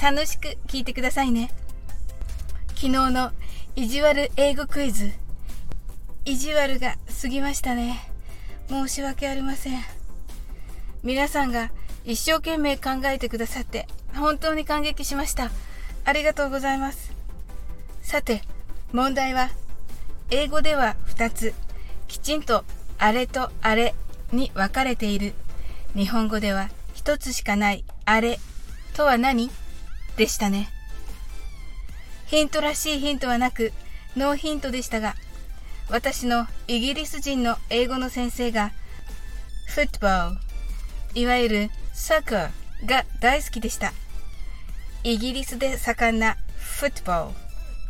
楽しく聞いてくださいね。昨日の意地悪英語クイズ。意地悪が過ぎましたね。申し訳ありません。皆さんが一生懸命考えてくださって本当に感激しました。ありがとうございます。さて、問題は英語では2つきちんとあれとあれに分かれている日本語では1つしかないあれとは何？でしたね。ヒントらしいヒントはなく、ノーヒントでしたが、私のイギリス人の英語の先生が、フットボール、いわゆるサッカーが大好きでした。イギリスで盛んなフットボール、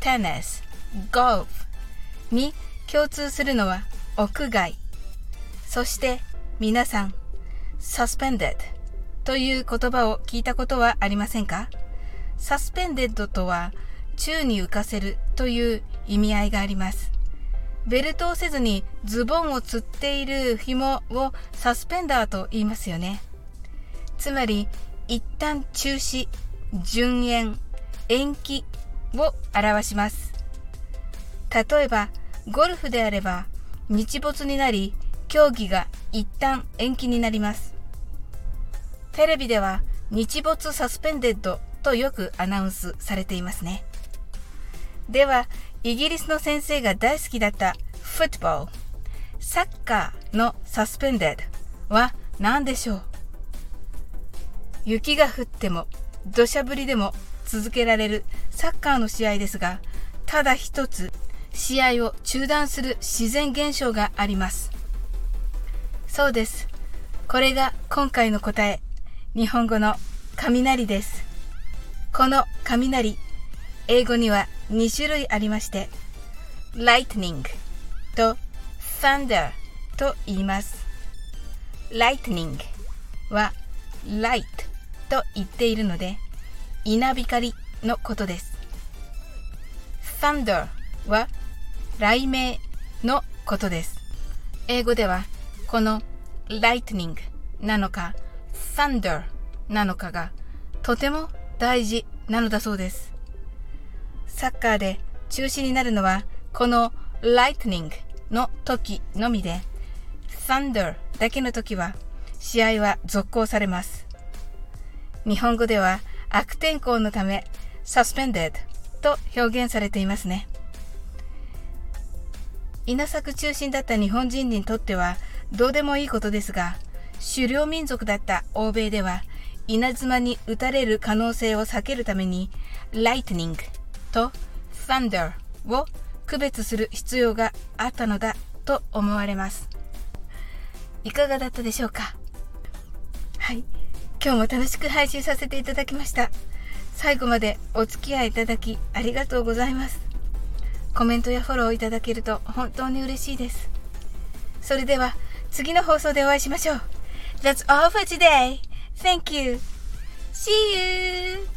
テニス、ゴルフに共通するのは屋外。そして皆さん、suspended という言葉を聞いたことはありませんか？サスペンデッドとは宙に浮かせるという意味合いがあります。ベルトをせずにズボンをつっている紐をサスペンダーと言いますよね。つまり、一旦中止、順延、延期を表します。例えば、ゴルフであれば、日没になり、競技が一旦延期になります。テレビでは日没サスペンデッドとよくアナウンスされていますね。では、イギリスの先生が大好きだったフットボール、サッカーのサスペンデッドは何でしょう？雪が降っても土砂降りでも続けられるサッカーの試合ですが、ただ一つ試合を中断する自然現象があります。そうです。これが今回の答え。日本語の雷です。この雷、英語には2種類ありまして、lightning と thunder と言います。lightning は light と言っているので、稲光のことです。thunder は雷鳴のことです。英語ではこの lightning なのか thunder なのかがとても大事なのだそうです。サッカーで中止になるのはこの lightning の時のみで thunder だけの時は試合は続行されます。日本語では悪天候のため suspended と表現されていますね。稲作中心だった日本人にとってはどうでもいいことですが、狩猟民族だった欧米では稲妻に打たれる可能性を避けるために lightning と thunder を区別する必要があったのだと思われます。いかがだったでしょうか？はい。今日も楽しく配信させていただきました。最後までお付き合いいただきありがとうございます。コメントやフォローいただけると本当に嬉しいです。それでは次の放送でお会いしましょう。That's all for today. Thank you. See you.